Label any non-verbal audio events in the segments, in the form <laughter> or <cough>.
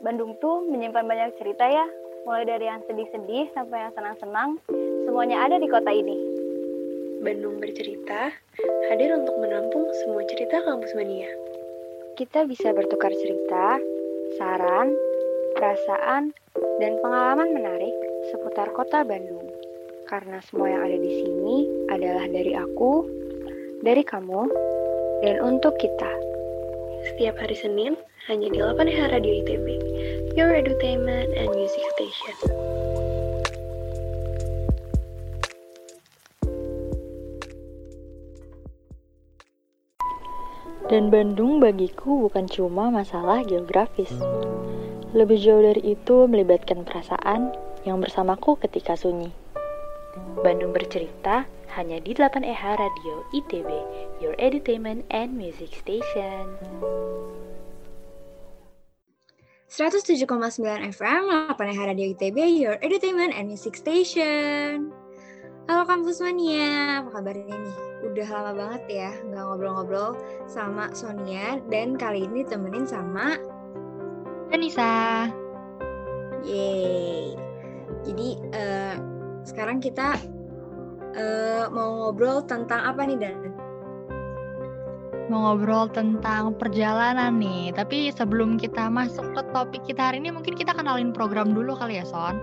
Bandung tuh menyimpan banyak cerita ya, mulai dari yang sedih-sedih sampai yang senang-senang, semuanya ada di kota ini. Bandung bercerita hadir untuk menampung semua cerita kampus mania. Kita bisa bertukar cerita, saran, perasaan, dan pengalaman menarik seputar kota Bandung. Karena semua yang ada di sini adalah dari aku, dari kamu, dan untuk kita. Setiap hari Senin, hanya di 8H Radio ITB, Your Entertainment and Music Station. Dan Bandung bagiku bukan cuma masalah geografis. Lebih jauh dari itu melibatkan perasaan yang bersamaku ketika sunyi. Bandung bercerita hanya di 8EH Radio ITB, Your Entertainment and Music Station. 107,9 FM, 8EH Radio ITB, Your Entertainment and Music Station. Halo Kampus Mania, apa kabarnya nih? Udah lama banget ya nggak ngobrol-ngobrol sama Sonia dan kali ini temenin sama Anissa. Yeay. Jadi uh, sekarang kita uh, mau ngobrol tentang apa nih Dan? Mau ngobrol tentang perjalanan nih. Tapi sebelum kita masuk ke topik kita hari ini, mungkin kita kenalin program dulu kali ya, Son.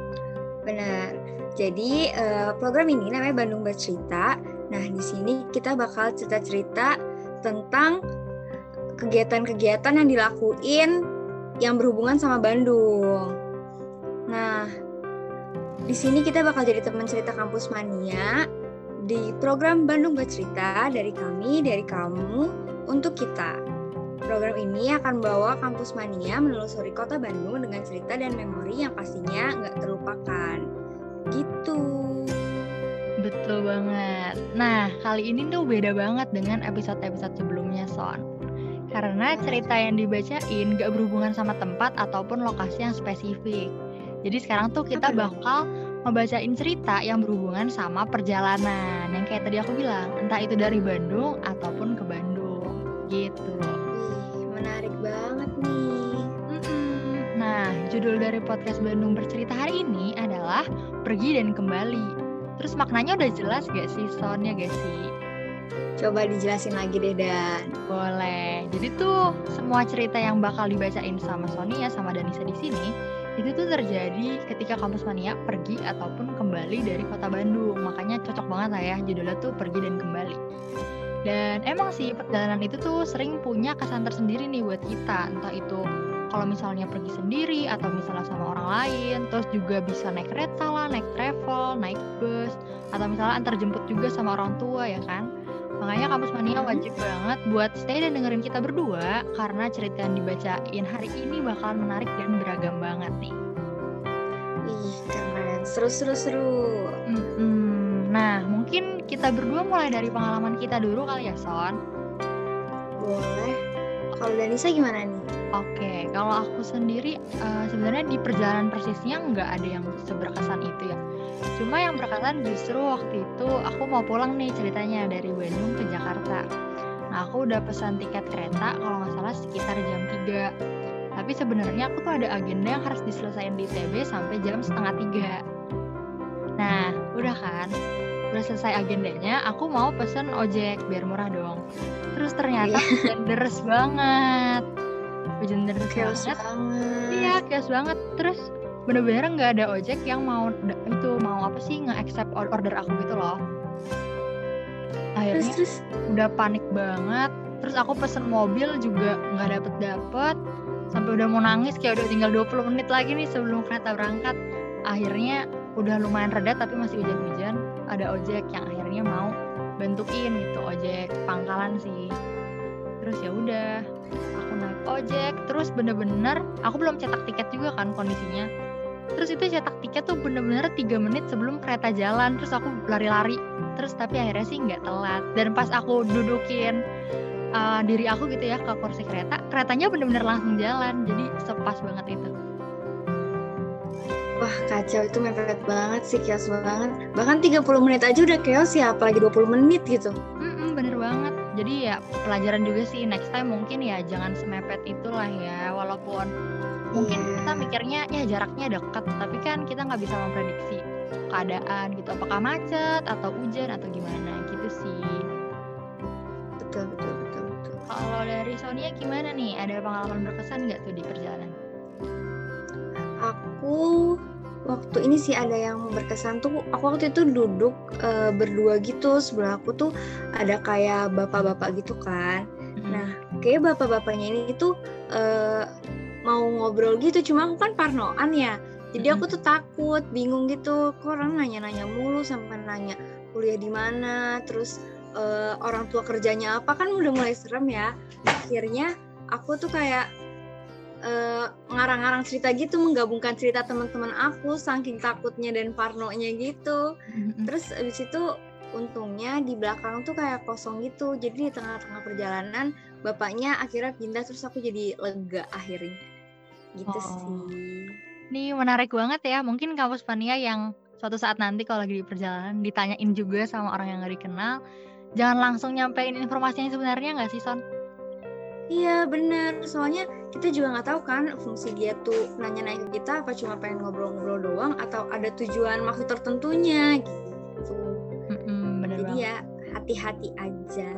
Benar. Jadi uh, program ini namanya Bandung Bercerita. Nah di sini kita bakal cerita-cerita tentang kegiatan-kegiatan yang dilakuin yang berhubungan sama Bandung. Nah di sini kita bakal jadi teman cerita kampus mania di program Bandung Bercerita dari kami, dari kamu, untuk kita. Program ini akan bawa kampus mania menelusuri kota Bandung dengan cerita dan memori yang pastinya nggak terlupakan. Gitu. Betul banget. Nah, kali ini tuh beda banget dengan episode-episode sebelumnya, Son. Karena cerita yang dibacain gak berhubungan sama tempat ataupun lokasi yang spesifik. Jadi sekarang tuh kita bakal ngebacain cerita yang berhubungan sama perjalanan. Yang kayak tadi aku bilang, entah itu dari Bandung ataupun ke Bandung. Gitu. Menarik banget nih. Nah, judul dari podcast Bandung Bercerita hari ini adalah pergi dan kembali. Terus maknanya udah jelas gak sih soundnya gak sih? Coba dijelasin lagi deh Dan. Boleh. Jadi tuh semua cerita yang bakal dibacain sama Sonia sama Danisa di sini itu tuh terjadi ketika kampus mania pergi ataupun kembali dari kota Bandung. Makanya cocok banget lah ya judulnya tuh pergi dan kembali. Dan emang sih perjalanan itu tuh sering punya kesan tersendiri nih buat kita. Entah itu kalau misalnya pergi sendiri atau misalnya sama orang lain terus juga bisa naik kereta lah naik travel naik bus atau misalnya antar jemput juga sama orang tua ya kan makanya kampus mania wajib banget buat stay dan dengerin kita berdua karena cerita yang dibacain hari ini bakalan menarik dan beragam banget nih. Ih keren. Seru seru seru. Mm-hmm. nah mungkin kita berdua mulai dari pengalaman kita dulu kali ya Son. Boleh kalau Danisa gimana nih Oke, kalau aku sendiri uh, sebenarnya di perjalanan persisnya nggak ada yang seberkesan itu ya. Cuma yang berkesan justru waktu itu aku mau pulang nih ceritanya dari Bandung ke Jakarta. Nah aku udah pesan tiket kereta kalau nggak salah sekitar jam 3. Tapi sebenarnya aku tuh ada agenda yang harus diselesaikan di TB sampai jam setengah tiga. Nah udah kan, udah selesai agendanya, aku mau pesen ojek biar murah dong. Terus ternyata yeah. deres banget hujan deras chaos banget. banget iya chaos banget terus bener-bener nggak ada ojek yang mau itu mau apa sih nge-accept order aku gitu loh akhirnya terus, terus. udah panik banget terus aku pesen mobil juga nggak dapet dapet sampai udah mau nangis kayak udah tinggal 20 menit lagi nih sebelum kereta berangkat akhirnya udah lumayan reda tapi masih hujan-hujan ada ojek yang akhirnya mau bentukin gitu ojek pangkalan sih. Terus ya udah aku naik ojek terus bener-bener aku belum cetak tiket juga kan kondisinya. Terus itu cetak tiket tuh bener-bener tiga menit sebelum kereta jalan terus aku lari-lari. Terus tapi akhirnya sih nggak telat. Dan pas aku dudukin uh, diri aku gitu ya ke kursi kereta keretanya bener-bener langsung jalan. Jadi sepas banget itu Wah kacau. Itu mepet banget sih chaos banget. Bahkan 30 menit aja udah chaos ya apalagi 20 menit gitu. Mm -mm, Bener banget. Jadi ya pelajaran juga sih next time mungkin ya jangan semepet itulah ya walaupun mungkin Iya. kita mikirnya ya jaraknya dekat tapi kan kita nggak bisa memprediksi keadaan gitu. Apakah macet atau hujan atau gimana gitu sih. Betul, betul, betul, betul. kalau dari Sonia gimana nih? Ada pengalaman berkesan nggak tuh di perjalanan Aku waktu ini sih ada yang berkesan tuh aku waktu itu duduk eh, berdua gitu. Sebelah aku tuh ada kayak bapak-bapak gitu kan. Nah, kayak bapak-bapaknya ini tuh eh, mau ngobrol gitu, cuma aku kan parnoan ya. Jadi aku tuh takut, bingung gitu. Kok orang nanya-nanya mulu sampai nanya kuliah di mana, terus eh, orang tua kerjanya apa? Kan udah mulai serem ya. Akhirnya aku tuh kayak eh, ngarang-ngarang cerita gitu, menggabungkan cerita teman-teman aku, saking takutnya dan parnonya gitu. Terus abis itu untungnya di belakang tuh kayak kosong gitu. Jadi di tengah-tengah perjalanan bapaknya akhirnya pindah terus aku jadi lega akhirnya. Gitu Oh. sih. Nih menarik banget ya. Mungkin kampus Pania yang suatu saat nanti kalau lagi di perjalanan ditanyain juga sama orang yang gak dikenal, jangan langsung nyampein informasi yang sebenarnya nggak sih Son? Iya bener, soalnya kita juga nggak tahu kan fungsi dia tuh nanya-nanya ke kita apa cuma pengen ngobrol-ngobrol doang atau ada tujuan maksud tertentunya gitu. Mm-mm, bener Jadi banget. ya hati-hati aja.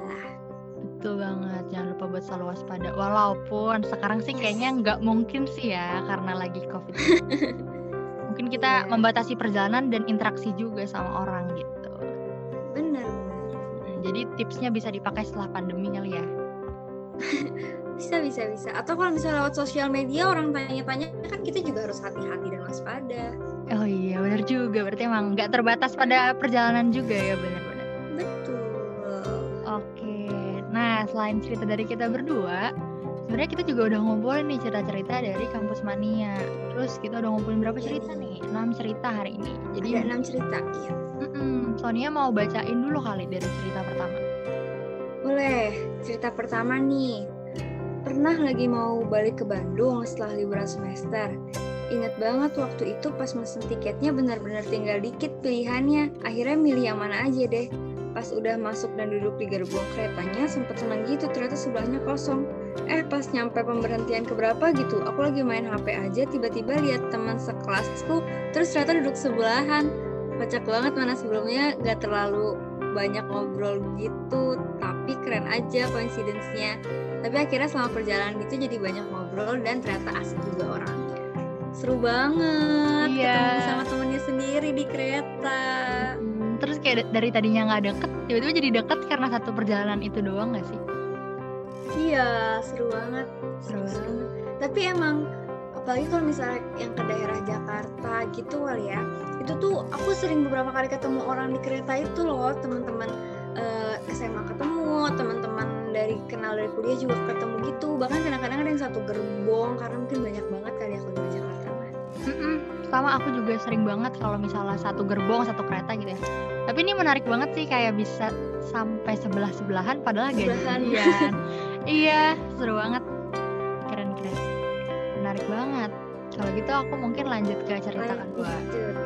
Betul banget. Jangan lupa buat selalu waspada. Walaupun sekarang sih kayaknya nggak mungkin sih ya karena lagi COVID. <laughs> Mungkin kita Iya. membatasi perjalanan dan interaksi juga sama orang gitu. Bener bener. Mm, Jadi tipsnya bisa dipakai setelah pandemi kali ya. Bisa bisa bisa. Atau kalau misalnya lewat sosial media orang tanya-tanya kan kita juga harus hati-hati dan waspada. Oh iya bener juga. Berarti emang nggak terbatas pada perjalanan juga ya bener-bener. Betul. Oke, nah selain cerita dari kita berdua, sebenarnya kita juga udah ngumpulin nih cerita-cerita dari kampus mania. Terus kita udah ngumpulin berapa cerita nih? 6 cerita hari ini. Jadi Ada enam cerita. Iya. mm-mm, Sonia mau bacain dulu kali dari cerita pertama. Boleh. Cerita pertama nih. Pernah lagi mau balik ke Bandung setelah liburan semester. Ingat banget waktu itu pas mesen tiketnya benar-benar tinggal dikit pilihannya. Akhirnya milih yang mana aja deh. Pas udah masuk dan duduk di gerbong keretanya sempet senang gitu ternyata sebelahnya kosong. Eh pas nyampe pemberhentian keberapa gitu, aku lagi main HP aja tiba-tiba lihat teman sekelasku terus ternyata duduk sebelahan. Kocak banget mana sebelumnya gak terlalu banyak ngobrol gitu, keren aja koinsidensnya. Tapi akhirnya selama perjalanan itu jadi banyak ngobrol dan ternyata asik juga orangnya. Seru banget Iya. ketemu sama temennya sendiri di kereta. Hmm, terus kayak da- dari tadinya nggak deket, tiba-tiba jadi deket karena satu perjalanan itu doang nggak sih? Iya, seru banget. Seru Seru banget. Tapi emang apalagi kalau misalnya yang ke daerah Jakarta gitu kali ya. Itu tuh aku sering beberapa kali ketemu orang di kereta itu loh, teman-teman eh, SMA ketemu, teman-teman dari kenal dari kuliah juga ketemu gitu. Bahkan kadang-kadang ada yang satu gerbong karena mungkin banyak banget kali kalau di Jakarta kan. Sama aku juga sering banget kalau misalnya satu gerbong satu kereta gitu ya. Tapi ini menarik banget sih kayak bisa sampai sebelah sebelahan padahal Sebelahan. jadian. iya, seru banget. Keren keren. Menarik banget. Kalau gitu aku mungkin lanjut ke cerita kedua.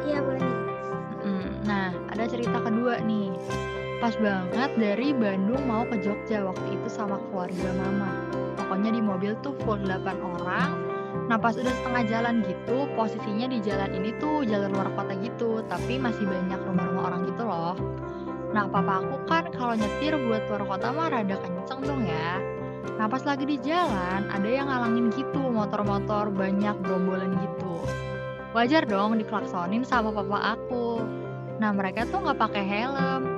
Iya boleh nih. Mm, Nah, ada cerita kedua nih. Pas banget dari Bandung mau ke Jogja waktu itu sama keluarga mama. Pokoknya di mobil tuh full 8 orang. Nah pas udah setengah jalan gitu, posisinya di jalan ini tuh jalur luar kota gitu, tapi masih banyak rumah-rumah orang gitu loh. Nah papa aku kan kalau nyetir buat luar kota mah rada kenceng dong ya. Nah pas lagi di jalan, ada yang ngalangin gitu motor-motor banyak gerombolan gitu. Wajar dong diklaksonin sama papa aku. Nah mereka tuh nggak pakai helm.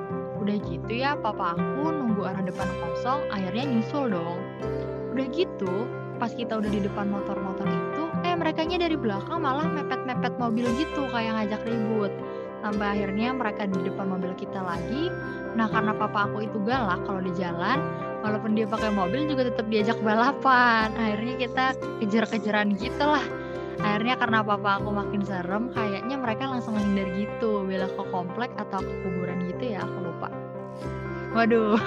Udah gitu ya papa aku nunggu arah depan kosong, akhirnya nyusul dong. Udah gitu, pas kita udah di depan motor-motor itu, eh merekanya dari belakang malah mepet-mepet mobil gitu kayak ngajak ribut. Sampai akhirnya mereka di depan mobil kita lagi. Nah karena papa aku itu galak kalau di jalan, walaupun dia pakai mobil juga tetap diajak balapan. Akhirnya kita kejar-kejaran gitu lah. Akhirnya karena papa aku makin serem, kayaknya mereka langsung menghindar gitu, belok ke komplek atau ke kuburan gitu ya, aku lupa. Waduh.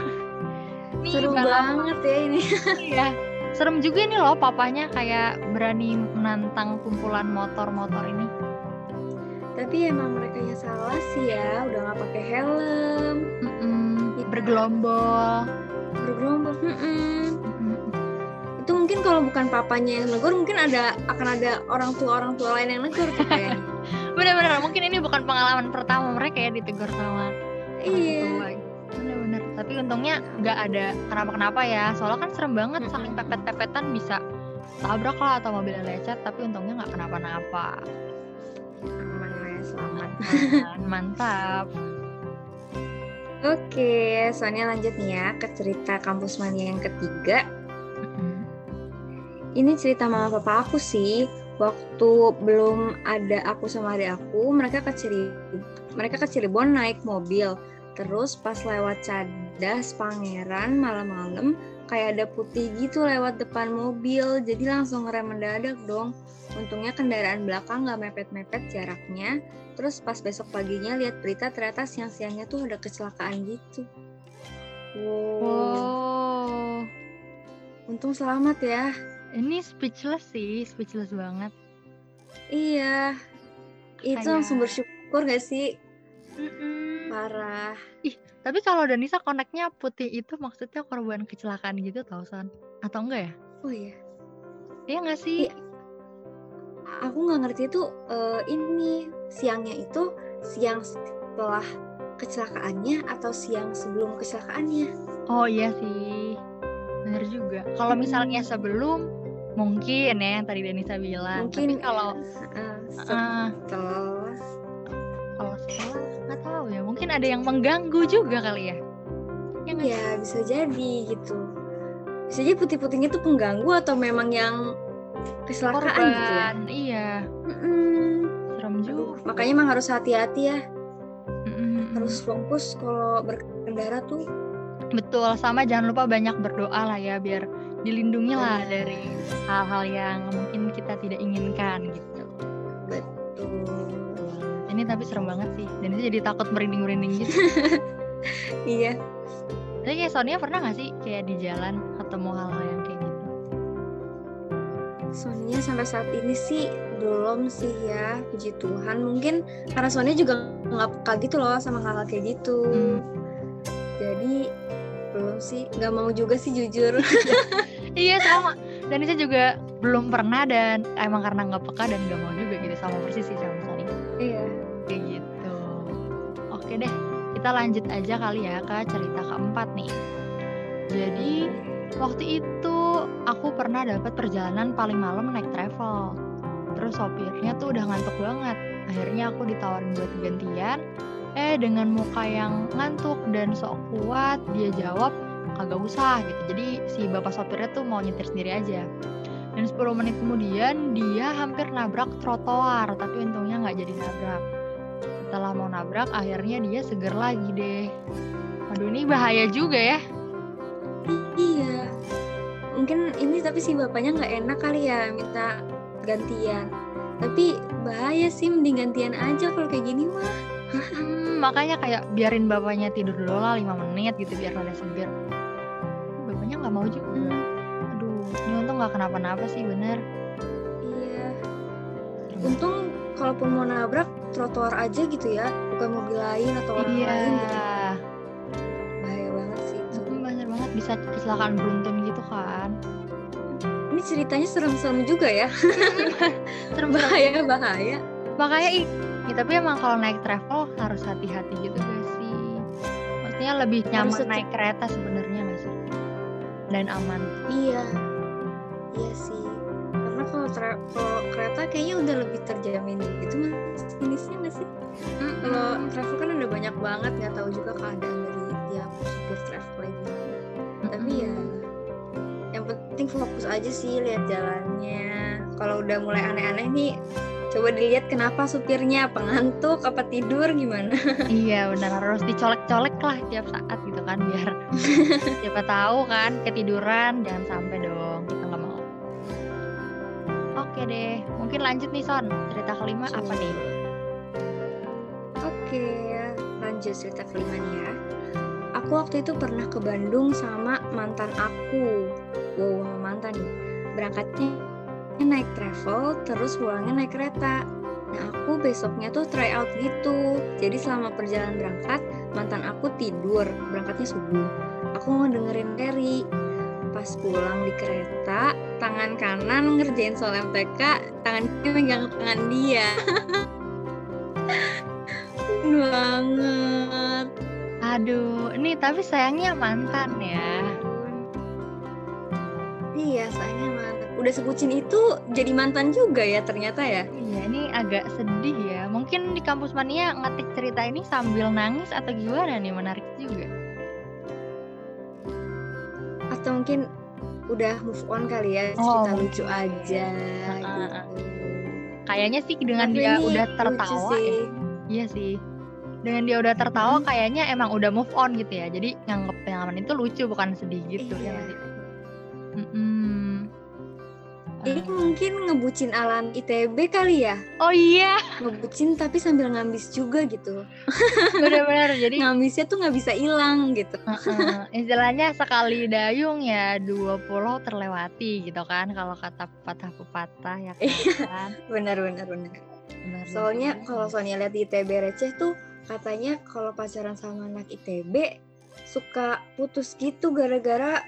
Nih, Seru banget ya ini. Iya. Serem juga nih loh papanya kayak berani menantang kumpulan motor-motor ini. Tapi emang mereka yang salah sih ya, udah nggak pakai helm, Mm-mm, Iya. Bergelombol. bergerombol. Mm-mm. Mm-mm. Itu mungkin kalau bukan papanya yang negur mungkin ada akan ada orang tua orang tua lain yang negur <laughs> tuh kayaknya Bener-bener mungkin ini bukan pengalaman pertama mereka ya ditegur sama iya. Bener-bener. Tapi untungnya nggak ada kenapa-kenapa ya. Soalnya kan serem banget Mm-mm. saking pepet-pepetan bisa tabrak lah atau mobilnya lecet. Tapi untungnya nggak kenapa-napa. aman ya selamat Mantap. oke soalnya lanjut nih ya ke cerita kampus mania yang ketiga. Ini cerita mama papa aku sih. Waktu belum ada aku sama adik aku mereka ke Ciri- mereka ke Cirebon naik mobil. Terus pas lewat Cadas Pangeran malam-malam kayak ada putih gitu lewat depan mobil. Jadi langsung ngerem mendadak dong. Untungnya kendaraan belakang nggak mepet-mepet jaraknya. Terus pas besok paginya lihat berita ternyata siang-siangnya tuh ada kecelakaan gitu. Wow. Wow. untung selamat ya Ini speechless sih, speechless banget. Iya, itu Kayak- langsung bersyukur gak sih? Mm-mm. Parah. Tapi kalau Danisa koneknya putih itu maksudnya korban kecelakaan gitu tau Son? Atau enggak ya? Oh iya, Iya nggak sih? Iya. aku nggak ngerti itu eh, ini siangnya itu siang setelah kecelakaannya atau siang sebelum kecelakaannya? Oh iya sih, bener juga. Kalau misalnya sebelum, mungkin ya yang tadi Danisa bilang. Mungkin Tapi kalau eh, ah, setelah kalau setelah nggak tahu ya, mungkin ada yang mengganggu juga kali ya. Ya ya bisa jadi gitu. Bisa jadi putih-putihnya itu pengganggu atau memang yang kecelakaan gitu ya? Iya, Mm-mm. serem juga. makanya emang harus hati-hati ya, Mm-mm. harus fokus kalau berkendara tuh. Betul, sama jangan lupa banyak berdoa lah ya biar dilindungi lah Benar. dari hal-hal yang mungkin kita tidak inginkan gitu. Tuh. Ini tapi serem banget sih, dan itu jadi takut merinding-merinding gitu. <laughs> Iya. Tapi kayak Sonia pernah gak sih kayak di jalan ketemu hal-hal yang kayak gitu? Sonia sampai saat ini sih belum sih ya, puji Tuhan. Mungkin karena Sonia juga nggak peka gitu loh sama hal-hal kayak gitu. Hmm. Jadi belum sih, nggak mau juga sih jujur. <laughs> Iya sama. Dan itu juga belum pernah dan emang karena nggak peka dan nggak mau juga gitu sama persis sih sama Sonia. Iya. Kayak gitu. Oke deh, kita lanjut aja kali ya ke cerita keempat nih. Jadi waktu itu aku pernah dapat perjalanan paling malam naik travel. Terus sopirnya tuh udah ngantuk banget. Akhirnya aku ditawarin buat gantian. Eh dengan muka yang ngantuk dan sok kuat, dia jawab kagak usah gitu. Jadi si bapak sopirnya tuh mau nyetir sendiri aja. Dan 10 menit kemudian dia hampir nabrak trotoar, tapi untungnya nggak jadi nabrak. Setelah mau nabrak, akhirnya dia seger lagi deh. Waduh ini bahaya juga ya. Iya. Mungkin ini tapi si bapaknya nggak enak kali ya minta gantian. Tapi bahaya sih mending gantian aja kalau kayak gini mah. Hmm, makanya kayak biarin bapaknya tidur dulu lah 5 menit gitu biar rada seger. Bapaknya nggak mau juga. Aduh, ini untung nggak kenapa-napa sih bener. Iya. Untung kalaupun mau nabrak trotoar aja gitu ya, bukan mobil lain atau orang Iya, lain gitu. Bahaya banget sih itu. Hmm, bener banget bisa kecelakaan beruntun gitu kan. Ini ceritanya serem-serem juga ya. <laughs> Serem bahaya bahaya. makanya ya, tapi emang kalau naik travel harus hati-hati gitu gak sih maksudnya lebih nyaman Harus naik kereta sebenarnya gak sih dan aman Iya. Iya sih. Karena kalau tra- kalau kereta kayaknya udah lebih terjamin gitu mas jenisnya nggak sih? Kalau travel kan ada banyak banget nggak tahu juga keadaan dari tiap supir travel kayak gimana. Tapi ya yang penting fokus aja sih lihat jalannya. Kalau udah mulai aneh-aneh nih coba dilihat kenapa supirnya apa ngantuk apa tidur gimana <laughs> iya benar harus dicolek-colek lah tiap saat gitu kan biar <laughs> siapa tahu kan ketiduran jangan sampai dong kita nggak mau oke deh mungkin lanjut nih Son cerita kelima apa nih Oke, lanjut cerita kelima nih ya. Aku waktu itu pernah ke Bandung sama mantan aku. Wow, mantan nih. Berangkatnya naik travel, terus pulangnya naik kereta. Nah, aku besoknya tuh try out gitu. Jadi selama perjalanan berangkat, mantan aku tidur, berangkatnya subuh. Aku mau dengerin Terry. pas pulang di kereta tangan kanan ngerjain soal MTK tangan kiri megang tangan dia <laughs> banget Aduh, ini tapi sayangnya mantan ya. iya sayangnya mantan udah sebucin itu jadi mantan juga ya ternyata ya Iya, ini agak sedih ya. Mungkin di kampus mania ngetik cerita ini sambil nangis atau gimana nih? Menarik juga. atau mungkin udah move on kali ya Oh, cerita mungkin. lucu aja Heeh, gitu. Kayaknya sih dengan Tapi dia ini udah lucu tertawa sih. ya. Iya sih. Dengan dia udah tertawa kayaknya emang udah move on gitu ya. Jadi nganggep pengalaman itu lucu bukan sedih gitu ya Iya. sih? Mm-mm. Ini mungkin ngebucin alam ITB kali ya? Oh iya, ngebucin tapi sambil ngambis juga gitu. <laughs> Benar-benar. Jadi ngambisnya tuh nggak bisa hilang gitu. Heeh, istilahnya sekali dayung ya dua pulau terlewati gitu kan kalau kata pepatah-pepatah ya kan. <laughs> benar benar soalnya kalau Sonia lihat di ITB receh tuh katanya kalau pacaran sama anak ITB suka putus gitu gara-gara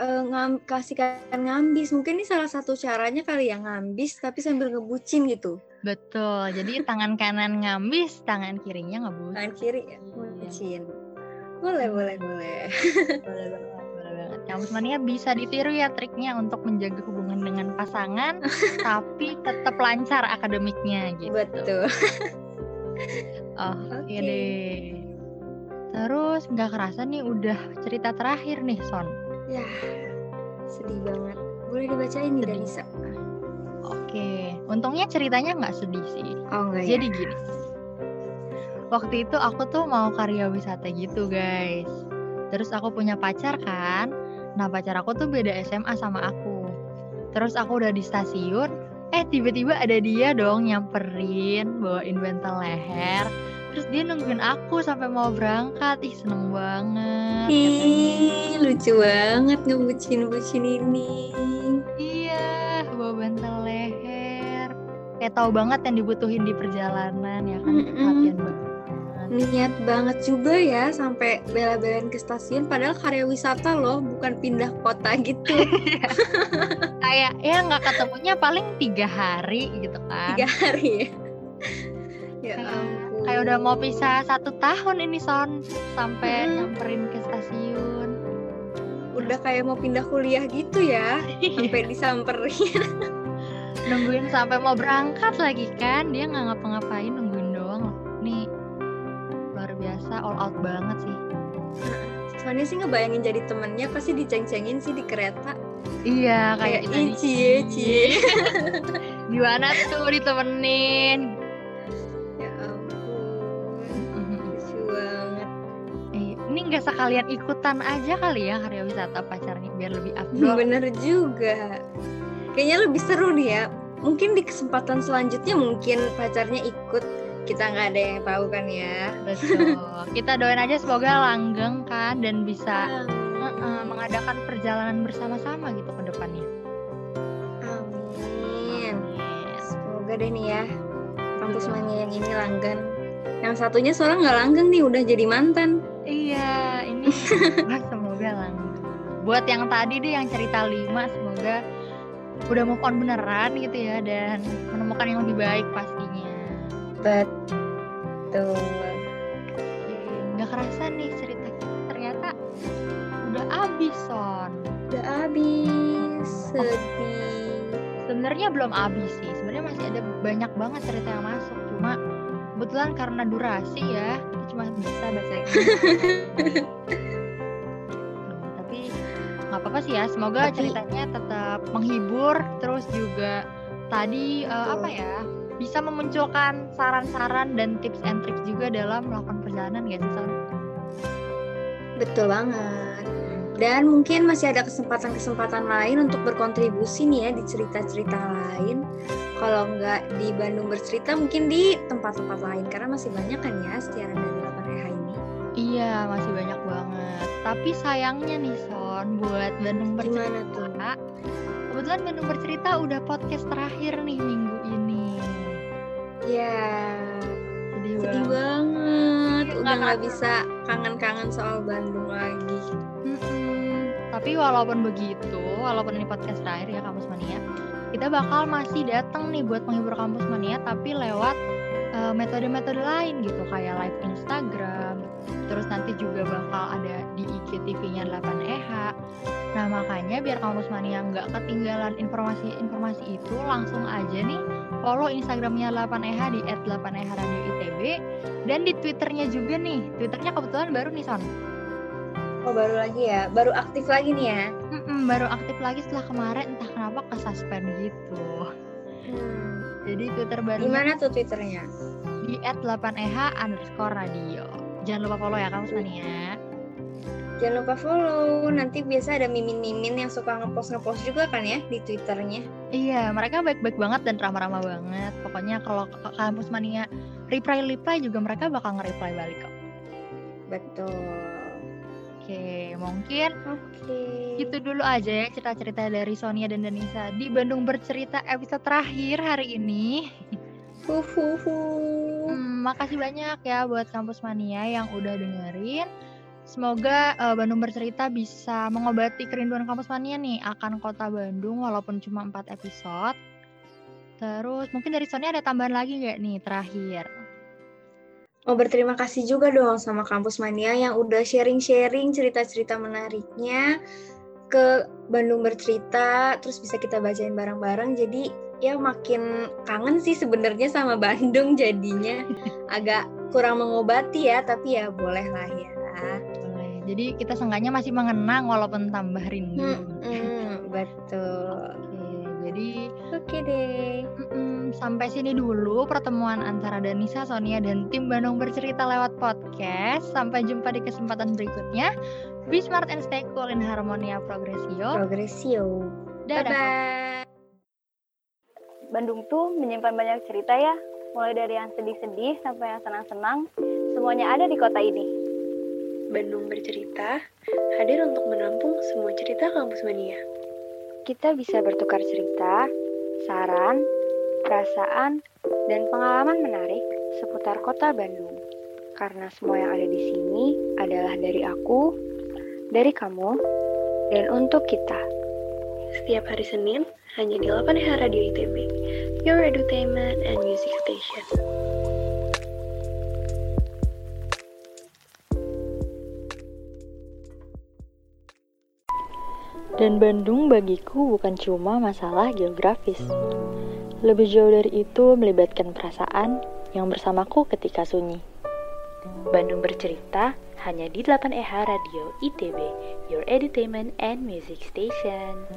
eh, ngam, kasihkan ngambis mungkin ini salah satu caranya kali ya ngambis tapi sambil ngebucin gitu betul. Jadi <laughs> tangan kanan ngambis, tangan kirinya ngebucin. tangan kiri ya ngebucin boleh boleh boleh <laughs> Boleh banget, boleh banget. Kampus mania bisa ditiru ya triknya untuk menjaga hubungan dengan pasangan <laughs> tapi tetap lancar akademiknya gitu. betul Oh, Oke. iya deh. Terus nggak kerasa nih udah cerita terakhir nih Son. Ya sedih banget boleh dibacain nih. Danisa Oke, untungnya ceritanya nggak sedih sih. oh enggak Jadi gini, waktu itu aku tuh mau karya wisata gitu guys. Terus aku punya pacar kan. Nah pacar aku tuh beda SMA sama aku. Terus aku udah di stasiun, eh tiba-tiba ada dia dong nyamperin bawain bantal leher. Terus dia nungguin aku sampai mau berangkat. Ih seneng banget. Ih, lucu banget ngebucin-bucin ini. Iya, bawa bantal leher. Kayak tahu banget yang dibutuhin di perjalanan ya kan. Mm-mm. Perhatian banget. Niat banget juga ya sampai bela-belain ke stasiun padahal karya wisata loh, bukan pindah kota gitu. <laughs> kayak ya nggak ketemunya paling tiga hari gitu kan Tiga hari ya. Ya ampun. Kayak udah mau pisah satu tahun ini son sampai Mm. nyamperin ke stasiun Udah kayak mau pindah kuliah gitu ya, <laughs> sampai disamperin. <laughs> nungguin sampai mau berangkat lagi kan dia nggak ngapa-ngapain nungguin doang loh nih luar biasa all out banget sih Soalnya sih ngebayangin jadi temennya pasti diceng-cengin sih di kereta. iya kayak Kayak kita "Ih, cie, cie." <laughs> gimana tuh ditemenin nggak sekalian ikutan aja kali ya karya wisata pacarnya biar lebih afdol Bener juga. Kayaknya lebih seru nih ya. Mungkin di kesempatan selanjutnya mungkin pacarnya ikut. Kita nggak ada yang tahu kan ya. Betul. <laughs> Kita doain aja semoga langgeng kan dan bisa Amin. uh, mengadakan perjalanan bersama-sama gitu ke depannya. Amin. Semoga deh nih ya. Kampus mania yang ini langgeng. Yang satunya soalnya nggak langgeng nih, udah jadi mantan. Iya, ini <laughs> wah, semoga langgeng. Buat yang tadi deh yang cerita lima, semoga udah move on beneran gitu ya dan menemukan yang lebih baik pastinya. Betul. Oke, Nggak kerasa nih cerita kita ternyata udah abis son. Udah habis. Sedih. Sebenarnya belum habis sih. Sebenarnya masih ada banyak banget cerita yang masuk. Cuma kebetulan karena durasi ya, kita cuma bisa baca Gitu, <laughs> Tapi nggak apa-apa sih ya. Semoga Tapi- ceritanya tetap menghibur. Terus juga tadi Betul. apa ya? Bisa memunculkan saran-saran dan tips and tricks juga dalam melakukan perjalanan gak sih Son? Betul banget. Dan mungkin masih ada kesempatan-kesempatan lain untuk berkontribusi nih ya di cerita-cerita lain. Kalau nggak di Bandung bercerita, mungkin di tempat-tempat lain. Karena masih banyak kan ya siaran dari 8 RH ini. Iya, masih banyak banget. Tapi sayangnya nih Son, buat Bandung bercerita. Gimana tuh? Kebetulan Bandung bercerita udah podcast terakhir nih minggu ini. Ya, Sedih, sedih banget. banget. Iya, Udah nggak bisa kangen-kangen soal Bandung lagi. Tapi walaupun begitu, walaupun ini podcast terakhir ya Kampus Mania, kita bakal masih datang nih buat menghibur Kampus Mania tapi lewat uh, metode-metode lain gitu kayak live Instagram, terus nanti juga bakal ada di IGTV-nya 8EH. Nah makanya biar Kampus Mania nggak ketinggalan informasi-informasi itu langsung aja nih follow Instagramnya 8EH di @8EH Radio ITB dan di Twitternya juga nih. Twitternya kebetulan baru nih Son. Oh baru lagi ya, baru aktif lagi nih ya? Mm-mm, baru aktif lagi setelah kemarin entah kenapa ke suspend gitu. Hmm. Jadi Twitter baru. Gimana tuh Twitternya? Di @8eh underscore radio. Jangan lupa follow ya kamu Mania. Jangan lupa follow. Nanti biasa ada mimin-mimin yang suka ngepost ngepost juga kan ya di Twitternya. Iya, mereka baik-baik banget dan ramah-ramah banget. Pokoknya kalau kampus mania reply reply juga mereka bakal nge-reply balik kok. Betul. Oke, mungkin Oke. gitu dulu aja ya cerita-cerita dari Sonia dan Denisa di Bandung bercerita episode terakhir hari ini. Huhuhu. Hmm, makasih banyak ya buat Kampus Mania yang udah dengerin. Semoga uh, Bandung bercerita bisa mengobati kerinduan Kampus Mania nih akan kota Bandung walaupun cuma 4 episode. Terus mungkin dari Sonia ada tambahan lagi nggak nih terakhir? Mau berterima kasih juga dong sama Kampus Mania yang udah sharing-sharing cerita-cerita menariknya ke Bandung bercerita, terus bisa kita bacain bareng-bareng. Jadi ya makin kangen sih sebenarnya sama <laughs> Bandung jadinya. Agak kurang mengobati ya, tapi ya boleh lah ya. Boleh. Jadi kita seenggaknya masih mengenang walaupun tambah rindu. Hmm, hmm, betul. Oke, jadi oke deh. Mm sampai sini dulu pertemuan antara Danisa, Sonia, dan tim Bandung bercerita lewat podcast. Sampai jumpa di kesempatan berikutnya. Be smart and stay cool in harmonia progresio. Progresio. Dadah. Bye-bye. Bandung tuh menyimpan banyak cerita ya, mulai dari yang sedih-sedih sampai yang senang-senang, semuanya ada di kota ini. Bandung bercerita hadir untuk menampung semua cerita kampus mania. Kita bisa bertukar cerita, saran, perasaan, dan pengalaman menarik seputar kota Bandung. Karena semua yang ada di sini adalah dari aku, dari kamu, dan untuk kita. Setiap hari Senin, hanya di 8 Radio ITB, Your Entertainment and Music Station. Dan Bandung bagiku bukan cuma masalah geografis. Lebih jauh dari itu melibatkan perasaan yang bersamaku ketika sunyi. Bandung bercerita hanya di 8EH Radio ITB, Your Entertainment and Music Station.